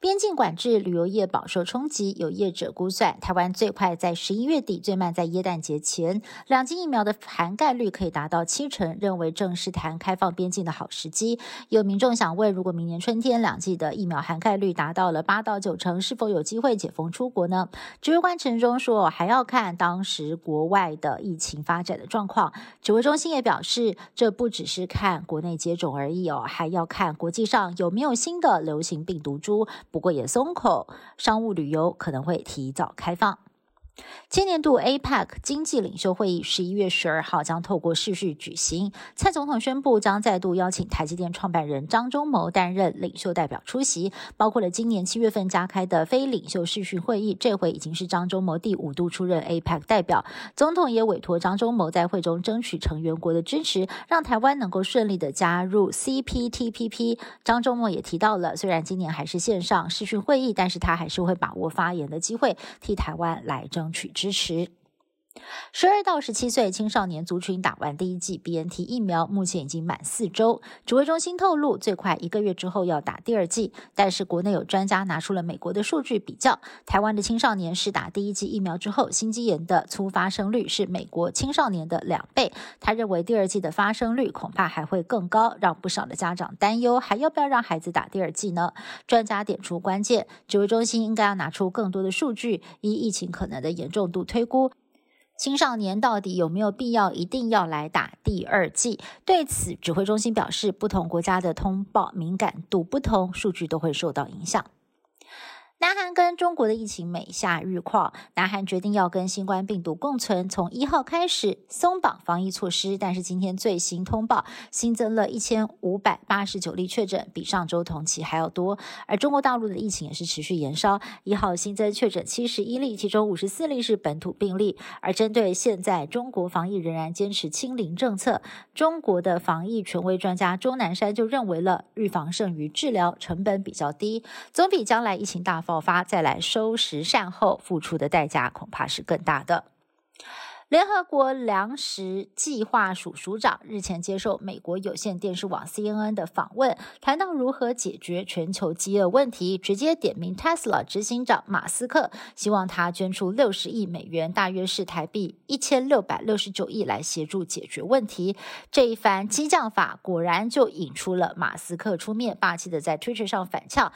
边境管制，旅游业饱受冲击。有业者估算，台湾最快在十一月底，最慢在耶诞节前，两剂疫苗的涵盖率可以达到七成，认为正是谈开放边境的好时机。有民众想问，如果明年春天两剂的疫苗涵盖率达到了八到九成，是否有机会解封出国呢？指挥官陈忠说，还要看当时国外的疫情发展的状况。指挥中心也表示，这不只是看国内接种而已哦，还要看国际上有没有新的流行病毒株。不过也松口，商务旅游可能会提早开放。今年度 APEC 经济领袖会议十一月十二号将透过视讯举行。蔡总统宣布将再度邀请台积电创办人张忠谋担任领袖代表出席，包括了今年七月份加开的非领袖视讯会议，这回已经是张忠谋第五度出任 APEC 代表。总统也委托张忠谋在会中争取成员国的支持，让台湾能够顺利的加入 CPTPP。张忠谋也提到了，虽然今年还是线上视讯会议，但是他还是会把握发言的机会，替台湾来争。争取支持。十二到十七岁青少年族群打完第一剂 BNT 疫苗，目前已经满四周。指挥中心透露，最快一个月之后要打第二剂。但是国内有专家拿出了美国的数据比较，台湾的青少年是打第一剂疫苗之后，心肌炎的粗发生率是美国青少年的两倍。他认为第二剂的发生率恐怕还会更高，让不少的家长担忧，还要不要让孩子打第二剂呢？专家点出关键，指挥中心应该要拿出更多的数据，依疫情可能的严重度推估。青少年到底有没有必要一定要来打第二剂？对此，指挥中心表示，不同国家的通报敏感度不同，数据都会受到影响。南韩跟中国的疫情每下愈况，南韩决定要跟新冠病毒共存，从一号开始松绑防疫措施。但是今天最新通报新增了一千五百八十九例确诊，比上周同期还要多。而中国大陆的疫情也是持续延烧，一号新增确诊七十一例，其中五十四例是本土病例。而针对现在中国防疫仍然坚持清零政策，中国的防疫权威专家钟南山就认为了预防胜于治疗，成本比较低，总比将来疫情大爆发再来收拾善后，付出的代价恐怕是更大的。联合国粮食计划署署长日前接受美国有线电视网 CNN 的访问，谈到如何解决全球饥饿问题，直接点名 Tesla 执行长马斯克，希望他捐出六十亿美元，大约是台币一千六百六十九亿，来协助解决问题。这一番激将法果然就引出了马斯克出面，霸气的在 Twitter 上反呛。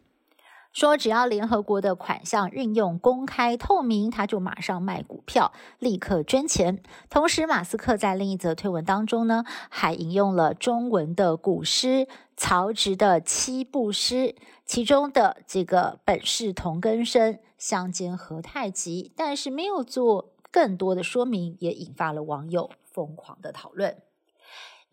说只要联合国的款项运用公开透明，他就马上卖股票，立刻捐钱。同时，马斯克在另一则推文当中呢，还引用了中文的古诗曹植的七步诗，其中的这个“本是同根生，相煎何太急”，但是没有做更多的说明，也引发了网友疯狂的讨论。